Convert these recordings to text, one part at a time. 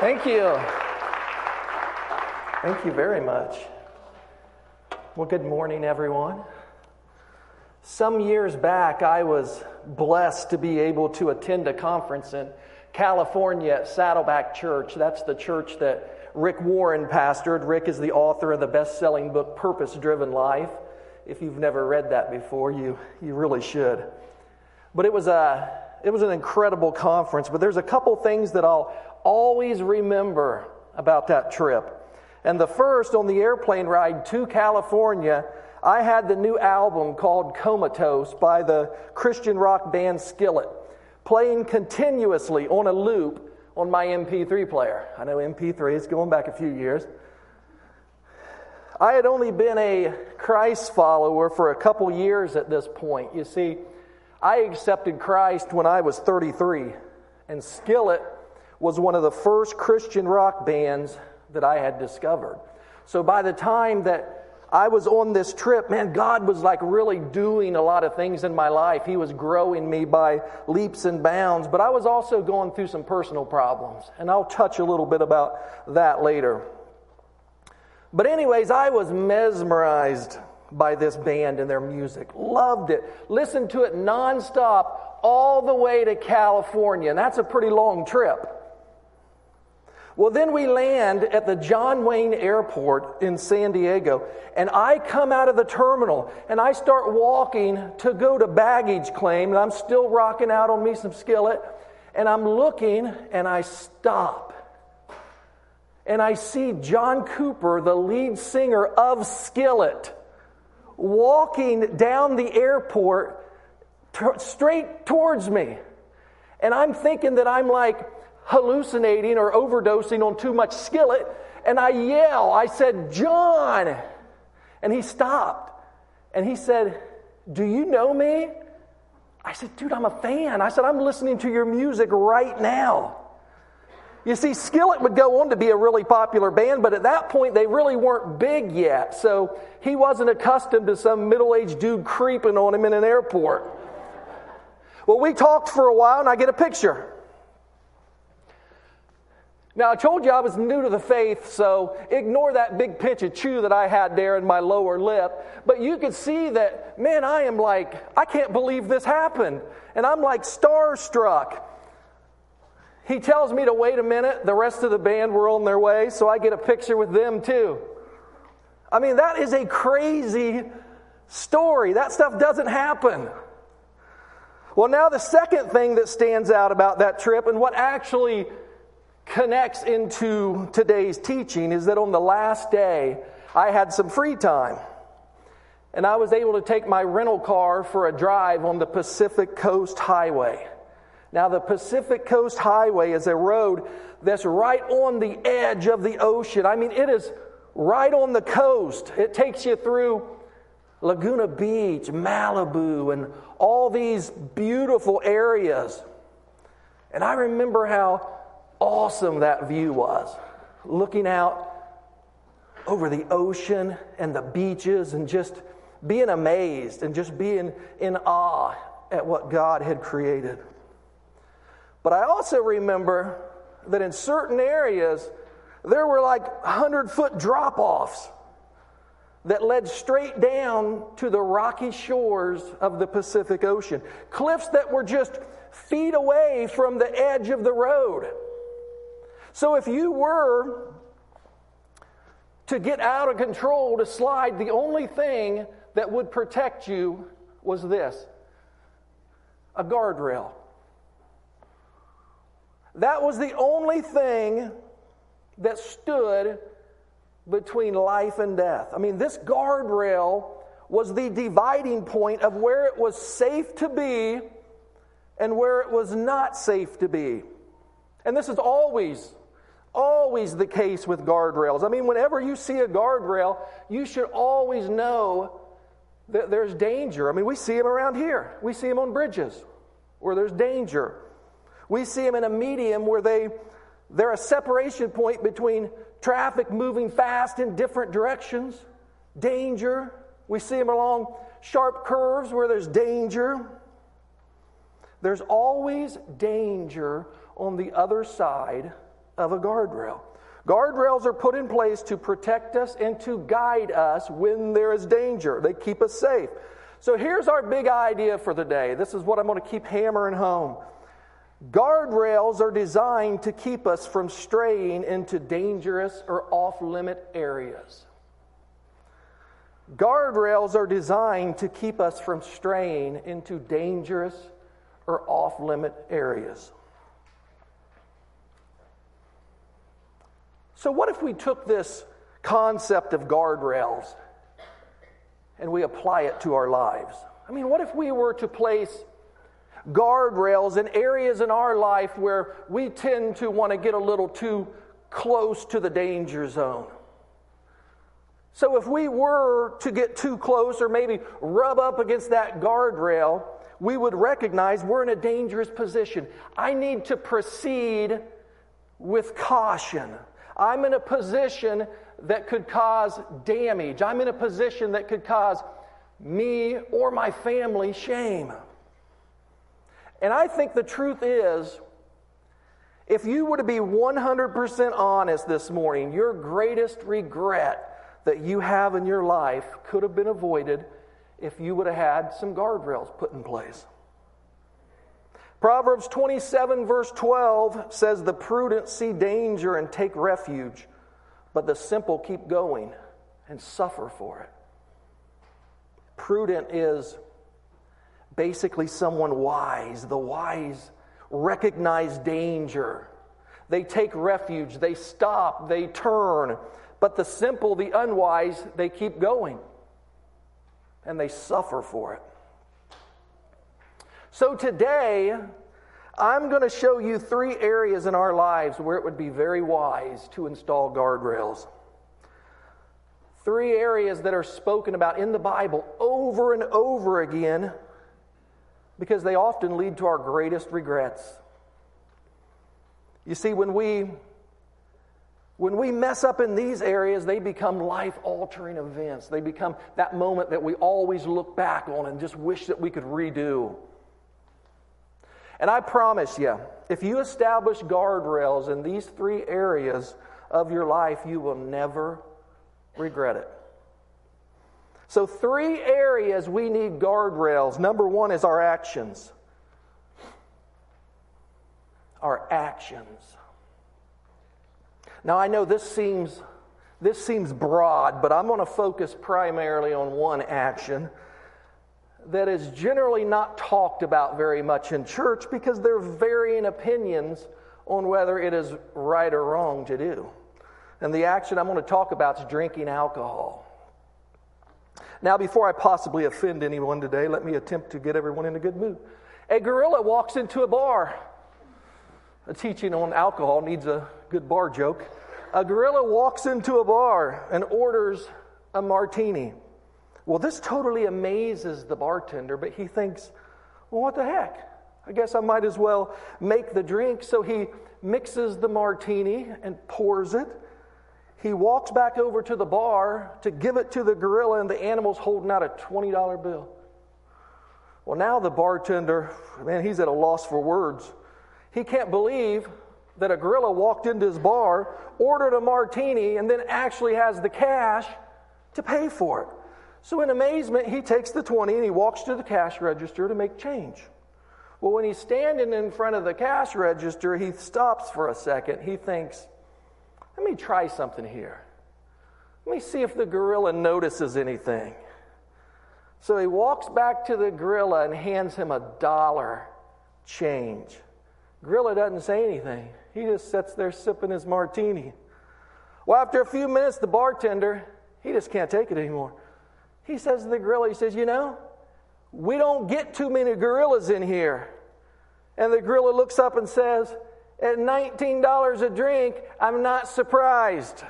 Thank you. Thank you very much. Well, good morning, everyone. Some years back, I was blessed to be able to attend a conference in California at Saddleback Church. That's the church that Rick Warren pastored. Rick is the author of the best selling book, Purpose Driven Life. If you've never read that before, you, you really should. But it was, a, it was an incredible conference. But there's a couple things that I'll always remember about that trip. And the first, on the airplane ride to California, I had the new album called Comatose by the Christian rock band Skillet playing continuously on a loop on my MP3 player. I know MP3 is going back a few years. I had only been a Christ follower for a couple years at this point. You see, I accepted Christ when I was 33, and Skillet was one of the first Christian rock bands that I had discovered. So by the time that I was on this trip, man, God was like really doing a lot of things in my life. He was growing me by leaps and bounds, but I was also going through some personal problems, and I'll touch a little bit about that later. But, anyways, I was mesmerized by this band and their music. Loved it. Listened to it nonstop all the way to California, and that's a pretty long trip. Well, then we land at the John Wayne Airport in San Diego, and I come out of the terminal and I start walking to go to baggage claim, and I'm still rocking out on me some skillet, and I'm looking and I stop. And I see John Cooper, the lead singer of Skillet, walking down the airport t- straight towards me. And I'm thinking that I'm like, hallucinating or overdosing on too much skillet, and I yell, I said, John! And he stopped. And he said, Do you know me? I said, Dude, I'm a fan. I said, I'm listening to your music right now. You see, Skillet would go on to be a really popular band, but at that point they really weren't big yet. So he wasn't accustomed to some middle aged dude creeping on him in an airport. Well, we talked for a while and I get a picture. Now, I told you I was new to the faith, so ignore that big pinch of chew that I had there in my lower lip. But you could see that, man, I am like, I can't believe this happened. And I'm like starstruck. He tells me to wait a minute. The rest of the band were on their way, so I get a picture with them too. I mean, that is a crazy story. That stuff doesn't happen. Well, now the second thing that stands out about that trip and what actually connects into today's teaching is that on the last day, I had some free time. And I was able to take my rental car for a drive on the Pacific Coast Highway. Now, the Pacific Coast Highway is a road that's right on the edge of the ocean. I mean, it is right on the coast. It takes you through Laguna Beach, Malibu, and all these beautiful areas. And I remember how awesome that view was. Looking out over the ocean and the beaches and just being amazed and just being in awe at what God had created. But I also remember that in certain areas, there were like 100 foot drop offs that led straight down to the rocky shores of the Pacific Ocean. Cliffs that were just feet away from the edge of the road. So if you were to get out of control, to slide, the only thing that would protect you was this a guardrail. That was the only thing that stood between life and death. I mean, this guardrail was the dividing point of where it was safe to be and where it was not safe to be. And this is always Always the case with guardrails. I mean, whenever you see a guardrail, you should always know that there's danger. I mean, we see them around here, we see them on bridges where there's danger. We see them in a medium where they, they're a separation point between traffic moving fast in different directions, danger. We see them along sharp curves where there's danger. There's always danger on the other side of a guardrail. Guardrails are put in place to protect us and to guide us when there is danger. They keep us safe. So here's our big idea for the day. This is what I'm going to keep hammering home. Guardrails are designed to keep us from straying into dangerous or off limit areas. Guardrails are designed to keep us from straying into dangerous or off limit areas. So, what if we took this concept of guardrails and we apply it to our lives? I mean, what if we were to place guardrails in areas in our life where we tend to want to get a little too close to the danger zone? So, if we were to get too close or maybe rub up against that guardrail, we would recognize we're in a dangerous position. I need to proceed with caution. I'm in a position that could cause damage. I'm in a position that could cause me or my family shame. And I think the truth is, if you were to be 100% honest this morning, your greatest regret that you have in your life could have been avoided if you would have had some guardrails put in place. Proverbs 27, verse 12 says, The prudent see danger and take refuge, but the simple keep going and suffer for it. Prudent is basically someone wise. The wise recognize danger, they take refuge, they stop, they turn. But the simple, the unwise, they keep going and they suffer for it. So today, I'm going to show you three areas in our lives where it would be very wise to install guardrails. Three areas that are spoken about in the Bible over and over again because they often lead to our greatest regrets. You see, when we when we mess up in these areas, they become life altering events. They become that moment that we always look back on and just wish that we could redo. And I promise you, if you establish guardrails in these three areas of your life, you will never regret it. So, three areas we need guardrails. Number one is our actions. Our actions. Now, I know this seems, this seems broad, but I'm going to focus primarily on one action that is generally not talked about very much in church because there are varying opinions on whether it is right or wrong to do. And the action I'm going to talk about is drinking alcohol. Now, before I possibly offend anyone today, let me attempt to get everyone in a good mood. A gorilla walks into a bar. A teaching on alcohol needs a good bar joke. A gorilla walks into a bar and orders a martini. Well, this totally amazes the bartender, but he thinks, well, what the heck? I guess I might as well make the drink. So he mixes the martini and pours it. He walks back over to the bar to give it to the gorilla, and the animal's holding out a $20 bill. Well, now the bartender, man, he's at a loss for words. He can't believe that a gorilla walked into his bar, ordered a martini, and then actually has the cash to pay for it. So, in amazement, he takes the 20 and he walks to the cash register to make change. Well, when he's standing in front of the cash register, he stops for a second. He thinks, let me try something here. Let me see if the gorilla notices anything. So he walks back to the gorilla and hands him a dollar change. Gorilla doesn't say anything. He just sits there sipping his martini. Well, after a few minutes, the bartender, he just can't take it anymore. He says to the gorilla, he says, You know, we don't get too many gorillas in here. And the gorilla looks up and says, At $19 a drink, I'm not surprised.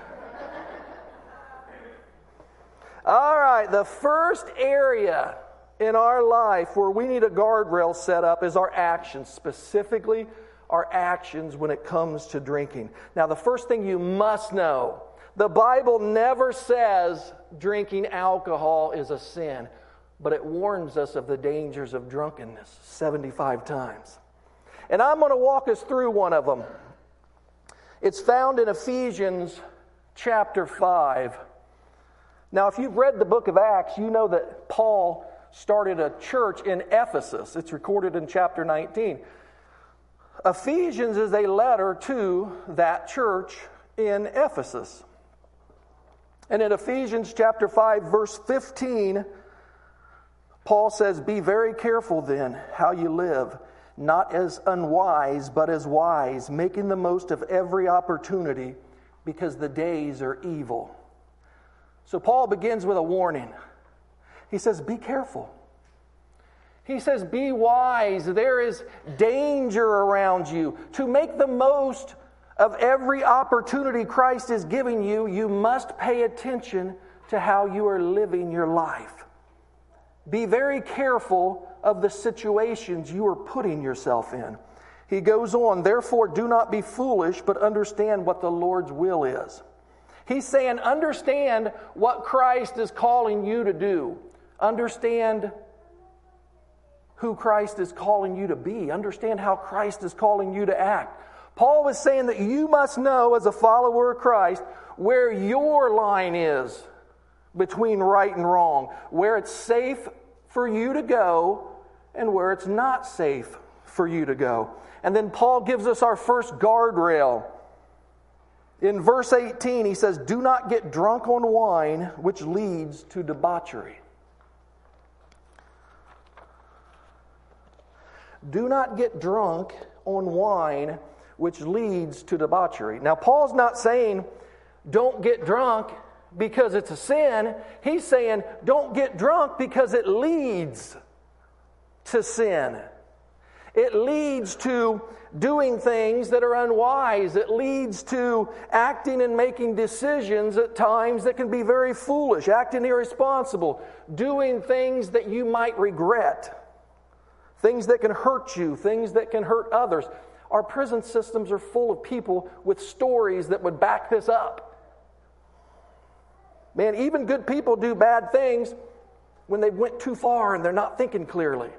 All right, the first area in our life where we need a guardrail set up is our actions, specifically our actions when it comes to drinking. Now, the first thing you must know the Bible never says drinking alcohol is a sin, but it warns us of the dangers of drunkenness 75 times. And I'm going to walk us through one of them. It's found in Ephesians chapter 5. Now, if you've read the book of Acts, you know that Paul started a church in Ephesus. It's recorded in chapter 19. Ephesians is a letter to that church in Ephesus. And in Ephesians chapter 5 verse 15 Paul says, "Be very careful then how you live, not as unwise but as wise, making the most of every opportunity because the days are evil." So Paul begins with a warning. He says, "Be careful." He says, Be wise. There is danger around you. To make the most of every opportunity Christ is giving you, you must pay attention to how you are living your life. Be very careful of the situations you are putting yourself in. He goes on, therefore, do not be foolish, but understand what the Lord's will is. He's saying, understand what Christ is calling you to do. Understand who Christ is calling you to be. Understand how Christ is calling you to act. Paul was saying that you must know, as a follower of Christ, where your line is between right and wrong, where it's safe for you to go and where it's not safe for you to go. And then Paul gives us our first guardrail. In verse 18, he says, Do not get drunk on wine, which leads to debauchery. Do not get drunk on wine, which leads to debauchery. Now, Paul's not saying don't get drunk because it's a sin. He's saying don't get drunk because it leads to sin. It leads to doing things that are unwise. It leads to acting and making decisions at times that can be very foolish, acting irresponsible, doing things that you might regret, things that can hurt you, things that can hurt others. Our prison systems are full of people with stories that would back this up. Man, even good people do bad things when they went too far and they're not thinking clearly.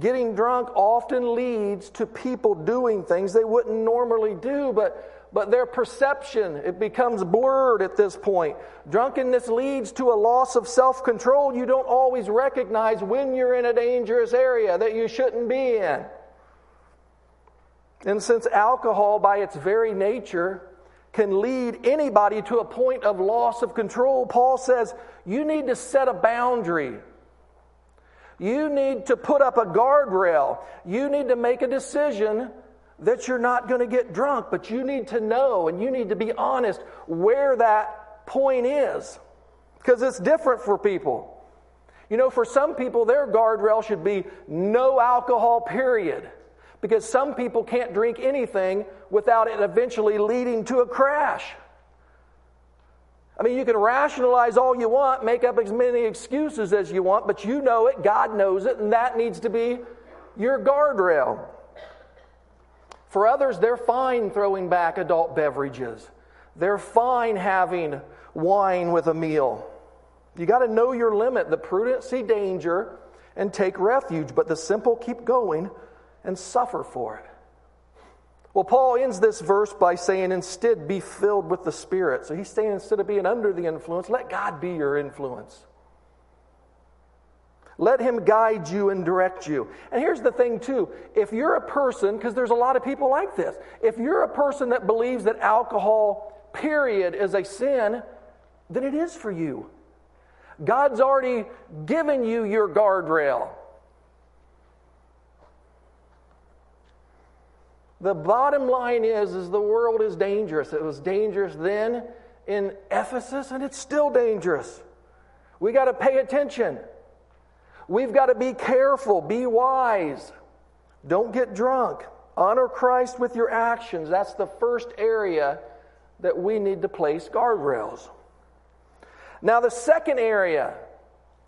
Getting drunk often leads to people doing things they wouldn't normally do, but, but their perception, it becomes blurred at this point. Drunkenness leads to a loss of self control. You don't always recognize when you're in a dangerous area that you shouldn't be in. And since alcohol, by its very nature, can lead anybody to a point of loss of control, Paul says you need to set a boundary. You need to put up a guardrail. You need to make a decision that you're not going to get drunk, but you need to know and you need to be honest where that point is because it's different for people. You know, for some people, their guardrail should be no alcohol, period because some people can't drink anything without it eventually leading to a crash. I mean, you can rationalize all you want, make up as many excuses as you want, but you know it, God knows it, and that needs to be your guardrail. For others, they're fine throwing back adult beverages, they're fine having wine with a meal. You got to know your limit. The prudent see danger and take refuge, but the simple keep going and suffer for it. Well, Paul ends this verse by saying, instead, be filled with the Spirit. So he's saying, instead of being under the influence, let God be your influence. Let him guide you and direct you. And here's the thing, too. If you're a person, because there's a lot of people like this, if you're a person that believes that alcohol, period, is a sin, then it is for you. God's already given you your guardrail. The bottom line is, is the world is dangerous. It was dangerous then in Ephesus, and it's still dangerous. We got to pay attention. We've got to be careful, be wise. Don't get drunk. Honor Christ with your actions. That's the first area that we need to place guardrails. Now, the second area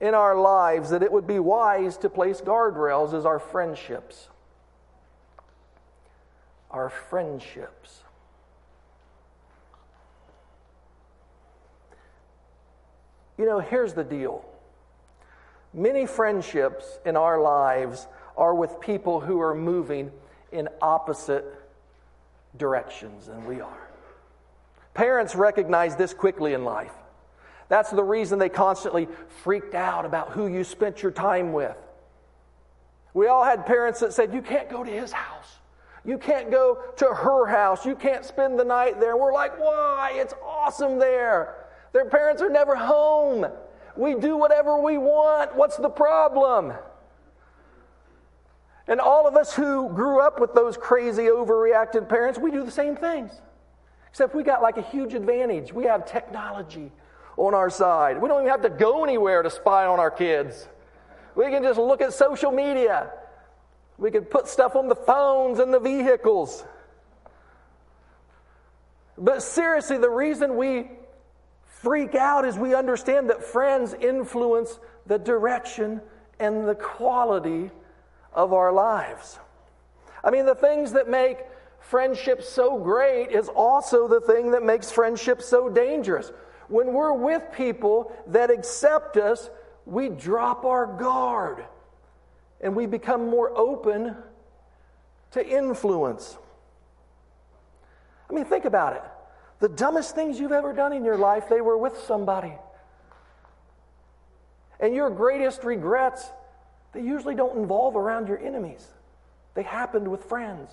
in our lives that it would be wise to place guardrails is our friendships our friendships. You know, here's the deal many friendships in our lives are with people who are moving in opposite directions than we are. Parents recognize this quickly in life. That's the reason they constantly freaked out about who you spent your time with. We all had parents that said, You can't go to his house. You can't go to her house. You can't spend the night there. We're like, Why? It's awesome there. Their parents are never home. We do whatever we want. What's the problem? And all of us who grew up with those crazy, overreacted parents, we do the same things. Except we got like a huge advantage. We have technology on our side. We don't even have to go anywhere to spy on our kids. We can just look at social media. We can put stuff on the phones and the vehicles. But seriously, the reason we freak out is we understand that friends influence the direction and the quality of our lives. I mean, the things that make friendship so great is also the thing that makes friendship so dangerous. When we're with people that accept us, we drop our guard and we become more open to influence. I mean, think about it. The dumbest things you've ever done in your life, they were with somebody. And your greatest regrets, they usually don't involve around your enemies, they happened with friends.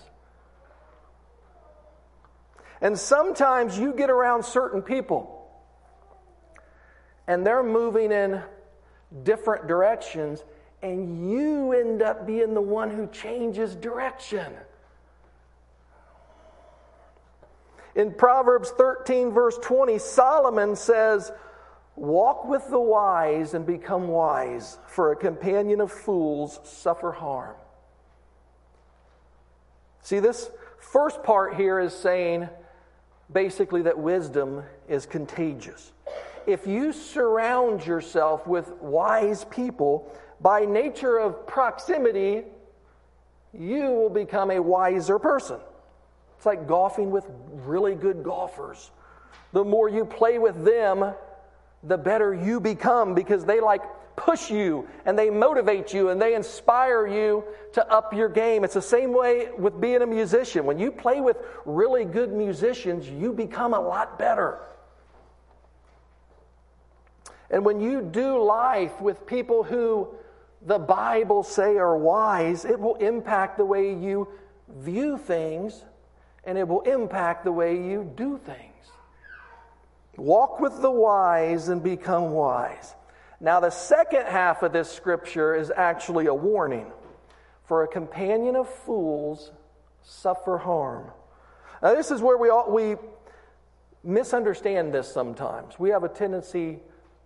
And sometimes you get around certain people and they're moving in different directions, and you end up being the one who changes direction. In Proverbs 13, verse 20, Solomon says, Walk with the wise and become wise, for a companion of fools suffer harm. See, this first part here is saying basically that wisdom is contagious. If you surround yourself with wise people, by nature of proximity, you will become a wiser person. It's like golfing with really good golfers. The more you play with them, the better you become because they like push you and they motivate you and they inspire you to up your game. It's the same way with being a musician. When you play with really good musicians, you become a lot better. And when you do life with people who the Bible say are wise, it will impact the way you view things and it will impact the way you do things. Walk with the wise and become wise. Now, the second half of this scripture is actually a warning. For a companion of fools suffer harm. Now, this is where we, all, we misunderstand this sometimes. We have a tendency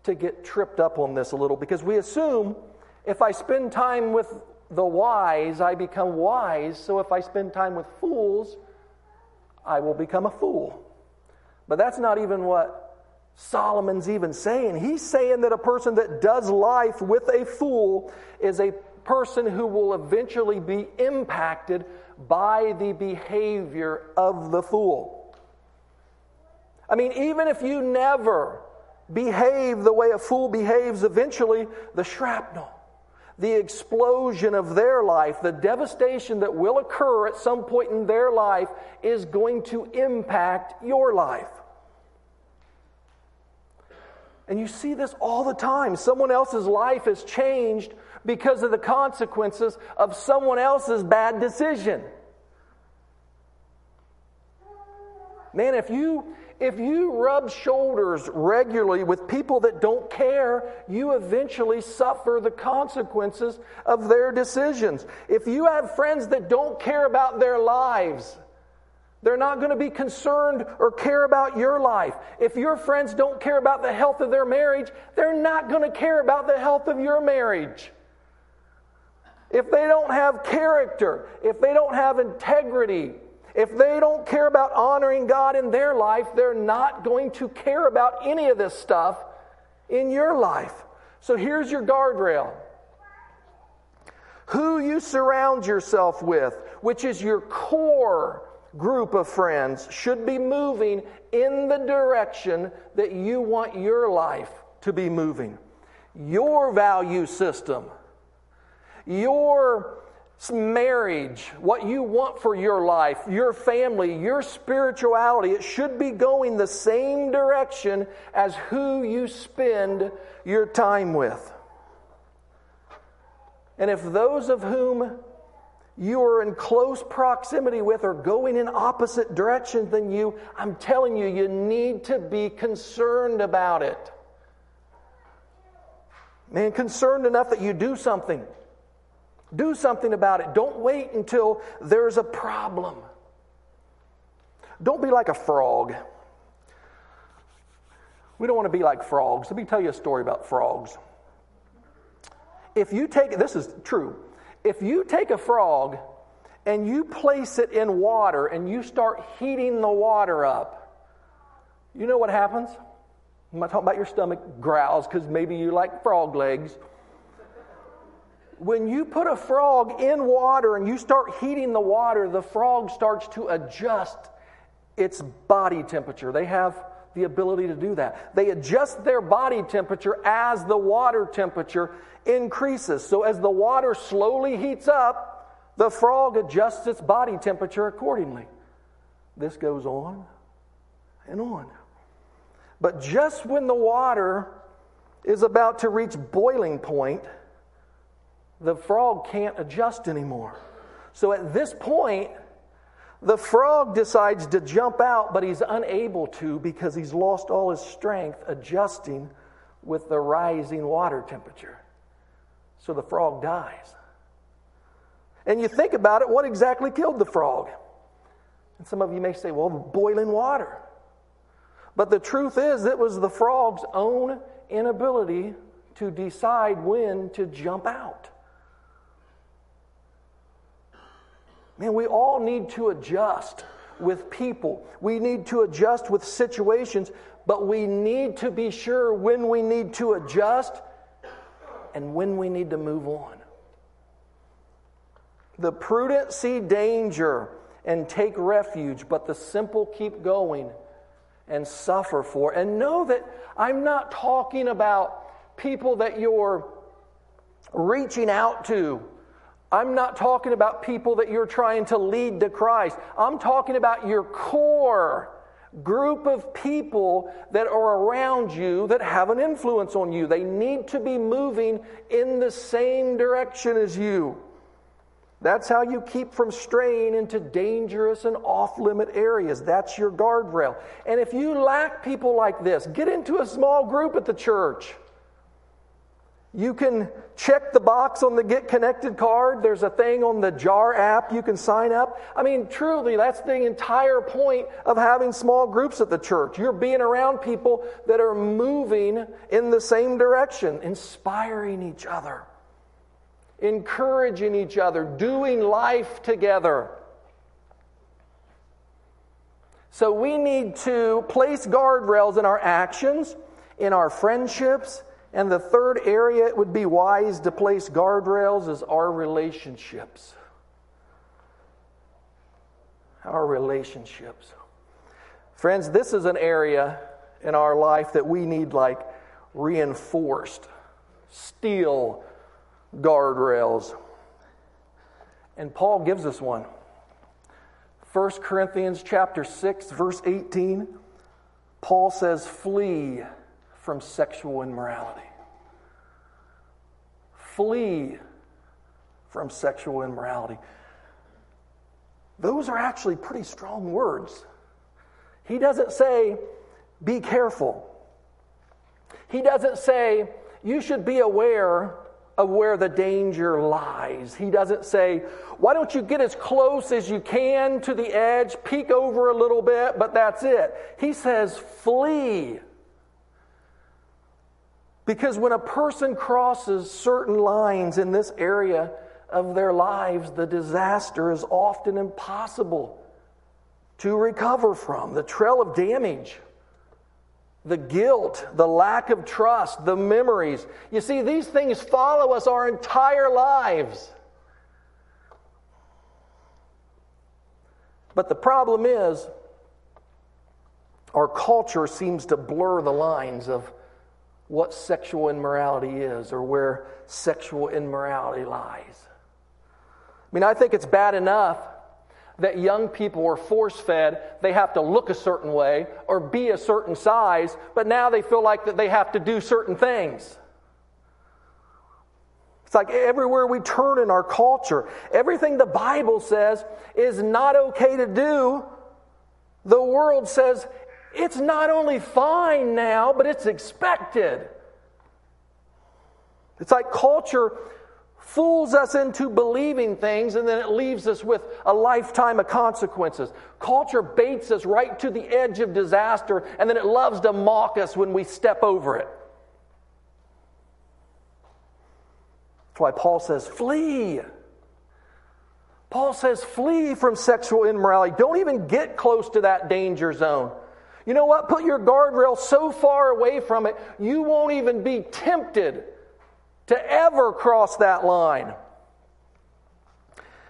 to get tripped up on this a little because we assume if I spend time with the wise, I become wise. So if I spend time with fools, I will become a fool. But that's not even what Solomon's even saying. He's saying that a person that does life with a fool is a person who will eventually be impacted by the behavior of the fool. I mean, even if you never behave the way a fool behaves, eventually the shrapnel, the explosion of their life, the devastation that will occur at some point in their life is going to impact your life. And you see this all the time. Someone else's life is changed because of the consequences of someone else's bad decision. Man, if you if you rub shoulders regularly with people that don't care, you eventually suffer the consequences of their decisions. If you have friends that don't care about their lives, they're not going to be concerned or care about your life. If your friends don't care about the health of their marriage, they're not going to care about the health of your marriage. If they don't have character, if they don't have integrity, if they don't care about honoring God in their life, they're not going to care about any of this stuff in your life. So here's your guardrail who you surround yourself with, which is your core group of friends, should be moving in the direction that you want your life to be moving. Your value system, your marriage, what you want for your life, your family, your spirituality, it should be going the same direction as who you spend your time with. And if those of whom you are in close proximity with are going in opposite directions than you, I'm telling you, you need to be concerned about it. Man, concerned enough that you do something. Do something about it. Don't wait until there's a problem. Don't be like a frog. We don't want to be like frogs. Let me tell you a story about frogs. If you take, this is true, if you take a frog and you place it in water and you start heating the water up, you know what happens? I'm not talking about your stomach growls because maybe you like frog legs. When you put a frog in water and you start heating the water, the frog starts to adjust its body temperature. They have the ability to do that. They adjust their body temperature as the water temperature increases. So, as the water slowly heats up, the frog adjusts its body temperature accordingly. This goes on and on. But just when the water is about to reach boiling point, the frog can't adjust anymore. So at this point, the frog decides to jump out, but he's unable to because he's lost all his strength adjusting with the rising water temperature. So the frog dies. And you think about it, what exactly killed the frog? And some of you may say, well, boiling water. But the truth is, it was the frog's own inability to decide when to jump out. Man, we all need to adjust with people. We need to adjust with situations, but we need to be sure when we need to adjust and when we need to move on. The prudent see danger and take refuge, but the simple keep going and suffer for. And know that I'm not talking about people that you're reaching out to. I'm not talking about people that you're trying to lead to Christ. I'm talking about your core group of people that are around you that have an influence on you. They need to be moving in the same direction as you. That's how you keep from straying into dangerous and off limit areas. That's your guardrail. And if you lack people like this, get into a small group at the church. You can check the box on the Get Connected card. There's a thing on the JAR app you can sign up. I mean, truly, that's the entire point of having small groups at the church. You're being around people that are moving in the same direction, inspiring each other encouraging each other, doing life together. So we need to place guardrails in our actions, in our friendships, and the third area it would be wise to place guardrails is our relationships. Our relationships. Friends, this is an area in our life that we need like reinforced, steel guardrails. And Paul gives us one. 1 Corinthians chapter 6 verse 18 Paul says flee from sexual immorality. Flee from sexual immorality. Those are actually pretty strong words. He doesn't say be careful. He doesn't say you should be aware of where the danger lies. He doesn't say, why don't you get as close as you can to the edge, peek over a little bit, but that's it. He says, flee. Because when a person crosses certain lines in this area of their lives, the disaster is often impossible to recover from. The trail of damage the guilt, the lack of trust, the memories. You see, these things follow us our entire lives. But the problem is, our culture seems to blur the lines of what sexual immorality is or where sexual immorality lies. I mean, I think it's bad enough that young people are force fed they have to look a certain way or be a certain size, but now they feel like that they have to do certain things. It's like everywhere we turn in our culture, everything the Bible says is not okay to do, the world says it's not only fine now, but it's expected. It's like culture fools us into believing things and then it leaves us with a lifetime of consequences. Culture baits us right to the edge of disaster and then it loves to mock us when we step over it. That's why Paul says, flee. Paul says, flee from sexual immorality. Don't even get close to that danger zone. You know what? Put your guardrail so far away from it, you won't even be tempted to ever cross that line.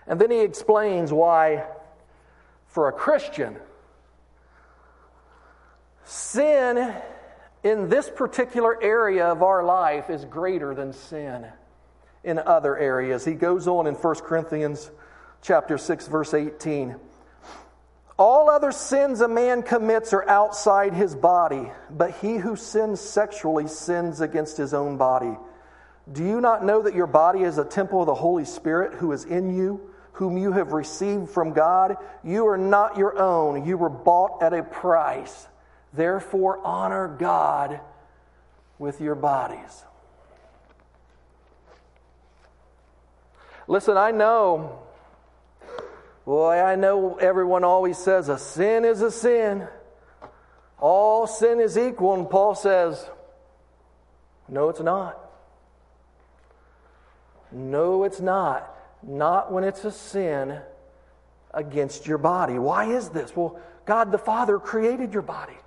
And then he explains why, for a Christian, sin in this particular area of our life is greater than sin in other areas. He goes on in 1 Corinthians chapter 6 verse 18. All other sins a man commits are outside his body, but he who sins sexually sins against his own body. Do you not know that your body is a temple of the Holy Spirit who is in you, whom you have received from God? You are not your own, you were bought at a price. Therefore, honor God with your bodies. Listen, I know, boy, I know everyone always says a sin is a sin. All sin is equal. And Paul says, no, it's not. No, it's not. Not when it's a sin against your body. Why is this? Well, God the Father created your body.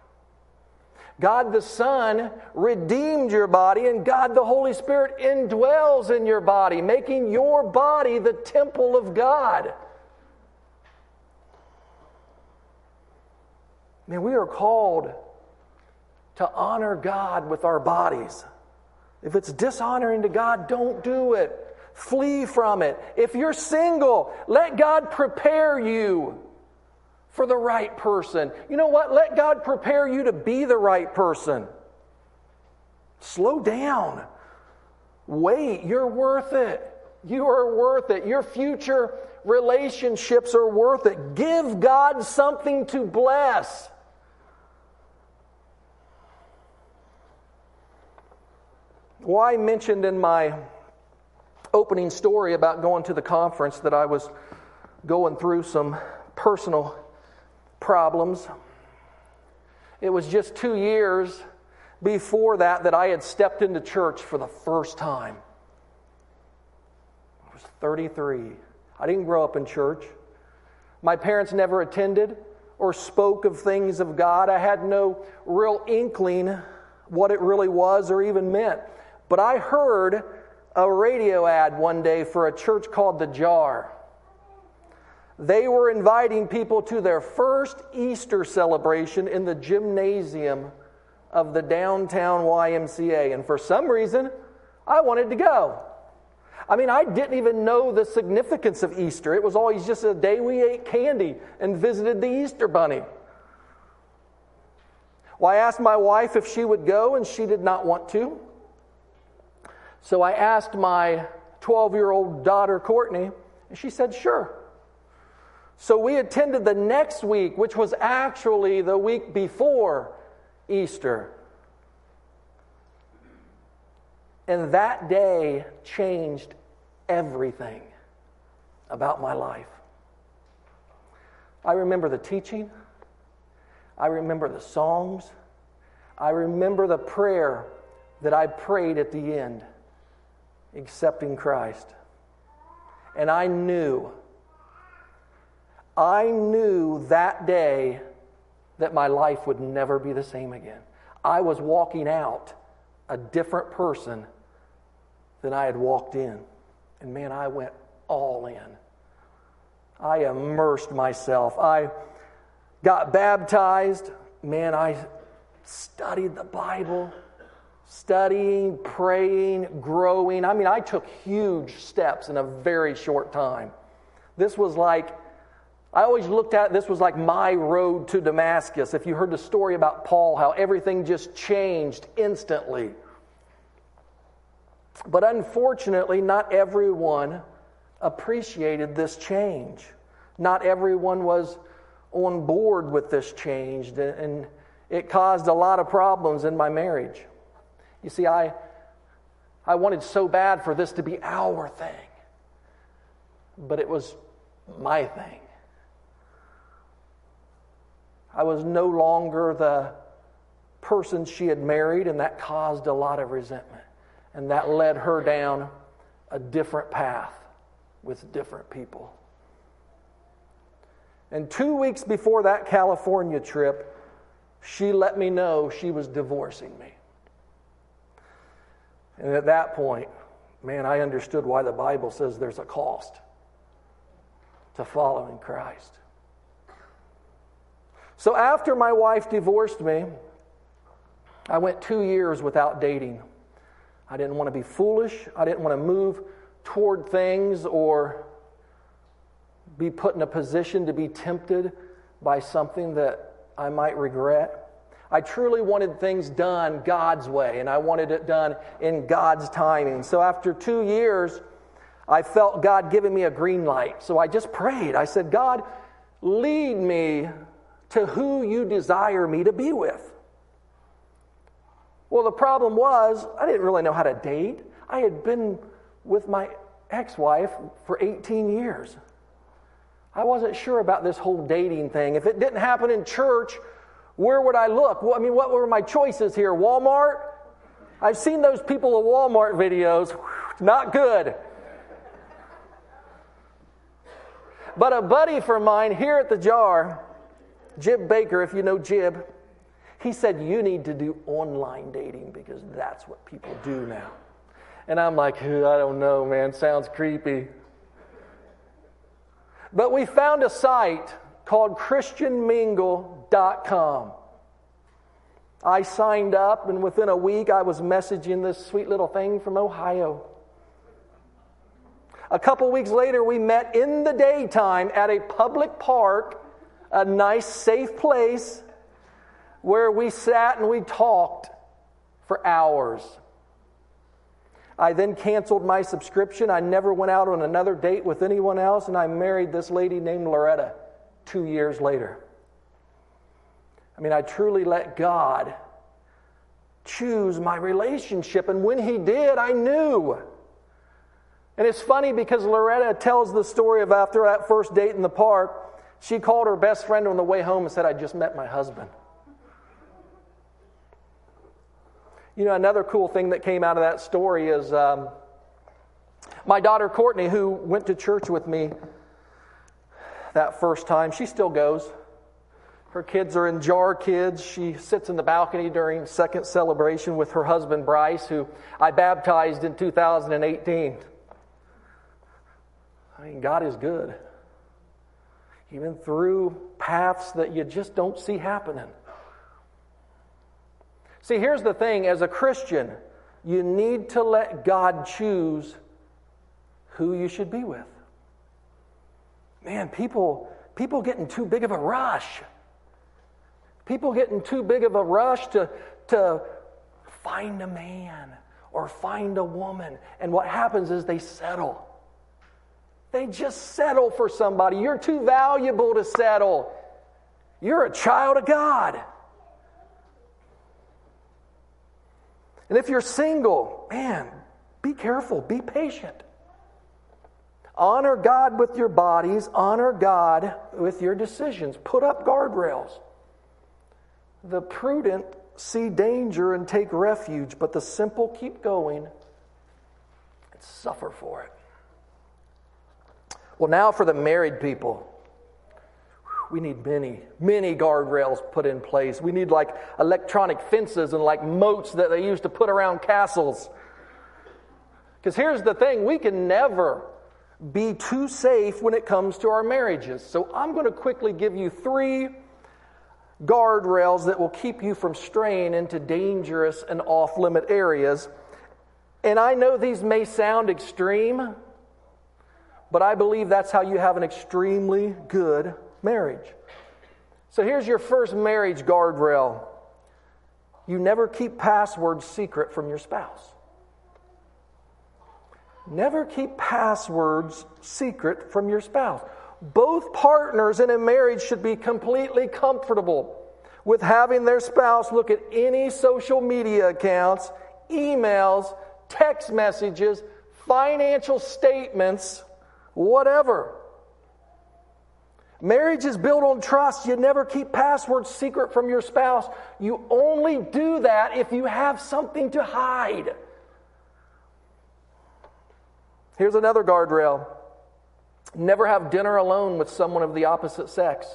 God the Son redeemed your body, and God the Holy Spirit indwells in your body, making your body the temple of God. Man, we are called to honor God with our bodies. If it's dishonoring to God, don't do it. Flee from it. If you're single, let God prepare you for the right person. You know what? Let God prepare you to be the right person. Slow down. Wait, you're worth it. You are worth it. Your future relationships are worth it. Give God something to bless. Well, I mentioned in my opening story about going to the conference that I was going through some personal problems. It was just two years before that that I had stepped into church for the first time. I was 33. I didn't grow up in church. My parents never attended or spoke of things of God. I had no real inkling what it really was or even meant. But I heard a radio ad one day for a church called The Jar. They were inviting people to their first Easter celebration in the gymnasium of the downtown YMCA. And for some reason, I wanted to go. I mean, I didn't even know the significance of Easter. It was always just a day we ate candy and visited the Easter bunny. Well, I asked my wife if she would go, and she did not want to. So I asked my 12 year old daughter, Courtney, and she said, sure. So we attended the next week, which was actually the week before Easter. And that day changed everything about my life. I remember the teaching. I remember the songs. I remember the prayer that I prayed at the end, accepting Christ. And I knew I knew that day that my life would never be the same again. I was walking out a different person than I had walked in. And man, I went all in. I immersed myself. I got baptized. Man, I studied the Bible, studying, praying, growing. I mean, I took huge steps in a very short time. This was like, I always looked at this was like my road to Damascus. If you heard the story about Paul, how everything just changed instantly. But unfortunately, not everyone appreciated this change. Not everyone was on board with this change, and it caused a lot of problems in my marriage. You see, I, I wanted so bad for this to be our thing, but it was my thing. I was no longer the person she had married, and that caused a lot of resentment. And that led her down a different path with different people. And two weeks before that California trip, she let me know she was divorcing me. And at that point, man, I understood why the Bible says there's a cost to following Christ. So after my wife divorced me, I went two years without dating. I didn't want to be foolish. I didn't want to move toward things or be put in a position to be tempted by something that I might regret. I truly wanted things done God's way, and I wanted it done in God's timing. So after two years, I felt God giving me a green light. So I just prayed. I said, God, lead me to who you desire me to be with. Well, the problem was, I didn't really know how to date. I had been with my ex wife for 18 years. I wasn't sure about this whole dating thing. If it didn't happen in church, where would I look? Well, I mean, what were my choices here? Walmart? I've seen those people at Walmart videos. Not good. But a buddy from mine here at the jar, Jib Baker, if you know Jib, he said, You need to do online dating because that's what people do now. And I'm like, I don't know, man. Sounds creepy. But we found a site called ChristianMingle.com. I signed up, and within a week, I was messaging this sweet little thing from Ohio. A couple weeks later, we met in the daytime at a public park, a nice, safe place where we sat and we talked for hours. I then canceled my subscription. I never went out on another date with anyone else, and I married this lady named Loretta two years later. I mean, I truly let God choose my relationship, and when He did, I knew. And it's funny because Loretta tells the story of after that first date in the park, she called her best friend on the way home and said, I just met my husband. You know, another cool thing that came out of that story is um, my daughter Courtney, who went to church with me that first time, she still goes. Her kids are in jar kids. She sits in the balcony during second celebration with her husband Bryce, who I baptized in 2018. I mean, God is good. Even through paths that you just don't see happening. See, here's the thing as a Christian, you need to let God choose who you should be with. Man, people, people getting too big of a rush. People getting too big of a rush to, to find a man or find a woman. And what happens is they settle. They just settle for somebody. You're too valuable to settle. You're a child of God. And if you're single, man, be careful, be patient. Honor God with your bodies, honor God with your decisions. Put up guardrails. The prudent see danger and take refuge, but the simple keep going and suffer for it. Well, now for the married people we need many, many guardrails put in place. We need like electronic fences and like moats that they used to put around castles. Because here's the thing we can never be too safe when it comes to our marriages. So I'm going to quickly give you three guardrails that will keep you from straying into dangerous and off limit areas. And I know these may sound extreme, but I believe that's how you have an extremely good marriage. So here's your first marriage guardrail you never keep passwords secret from your spouse. Never keep passwords secret from your spouse. Both partners in a marriage should be completely comfortable with having their spouse look at any social media accounts, emails, text messages, financial statements, whatever. Marriage is built on trust. You never keep passwords secret from your spouse. You only do that if you have something to hide. Here's another guardrail never have dinner alone with someone of the opposite sex.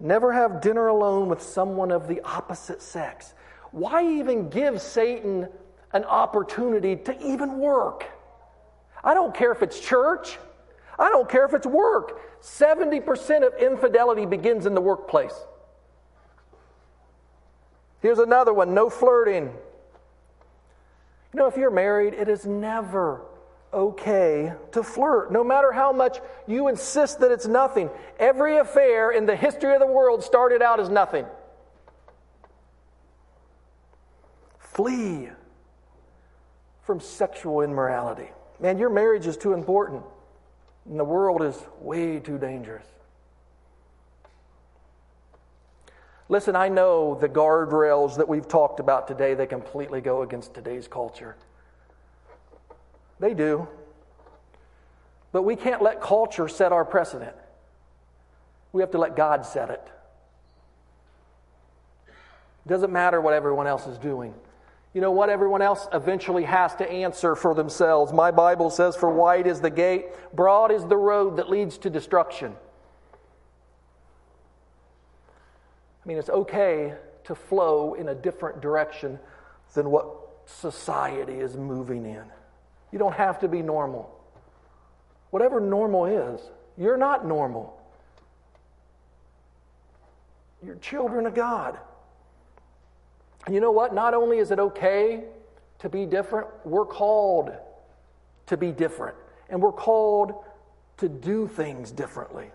Never have dinner alone with someone of the opposite sex. Why even give Satan an opportunity to even work? I don't care if it's church. I don't care if it's work. 70% of infidelity begins in the workplace. Here's another one no flirting. You know, if you're married, it is never okay to flirt, no matter how much you insist that it's nothing. Every affair in the history of the world started out as nothing. Flee from sexual immorality. Man, your marriage is too important. And the world is way too dangerous. Listen, I know the guardrails that we've talked about today, they completely go against today's culture. They do. But we can't let culture set our precedent. We have to let God set it. It doesn't matter what everyone else is doing you know what? Everyone else eventually has to answer for themselves. My Bible says, For wide is the gate, broad is the road that leads to destruction. I mean, it's okay to flow in a different direction than what society is moving in. You don't have to be normal. Whatever normal is, you're not normal. You're children of God. And you know what? Not only is it okay to be different, we're called to be different. And we're called to do things differently.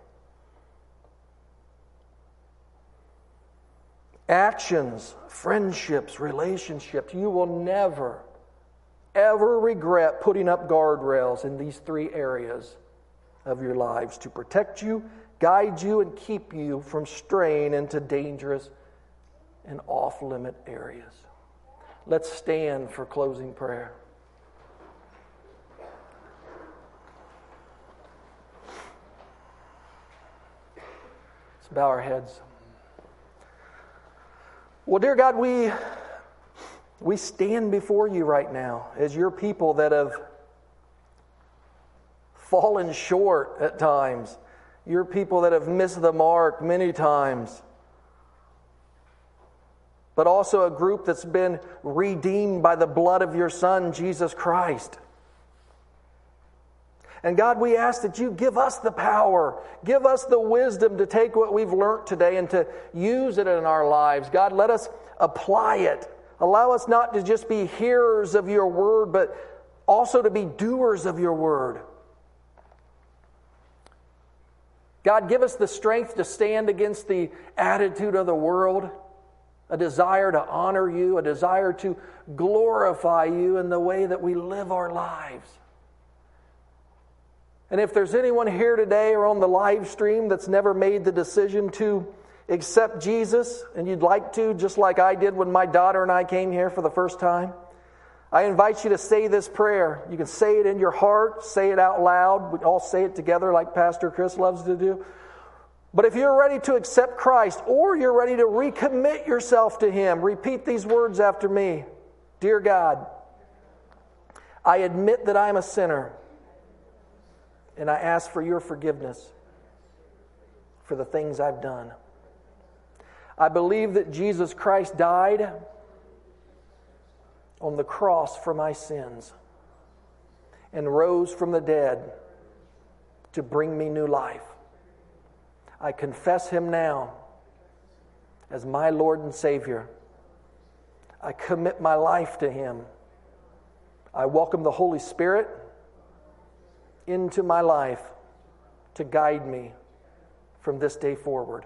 Actions, friendships, relationships, you will never, ever regret putting up guardrails in these three areas of your lives to protect you, guide you, and keep you from straying into dangerous and off limit areas. Let's stand for closing prayer. Let's bow our heads. Well, dear God, we, we stand before you right now as your people that have fallen short at times, your people that have missed the mark many times but also a group that's been redeemed by the blood of your Son, Jesus Christ. And God, we ask that you give us the power, give us the wisdom to take what we've learned today and to use it in our lives. God, let us apply it. Allow us not to just be hearers of your word, but also to be doers of your word. God, give us the strength to stand against the attitude of the world a desire to honor you, a desire to glorify you in the way that we live our lives. And if there's anyone here today or on the live stream that's never made the decision to accept Jesus and you'd like to, just like I did when my daughter and I came here for the first time, I invite you to say this prayer. You can say it in your heart, say it out loud. We all say it together like Pastor Chris loves to do. But if you're ready to accept Christ or you're ready to recommit yourself to Him, repeat these words after me Dear God, I admit that I'm a sinner and I ask for your forgiveness for the things I've done. I believe that Jesus Christ died on the cross for my sins and rose from the dead to bring me new life. I confess him now as my Lord and Savior. I commit my life to him. I welcome the Holy Spirit into my life to guide me from this day forward.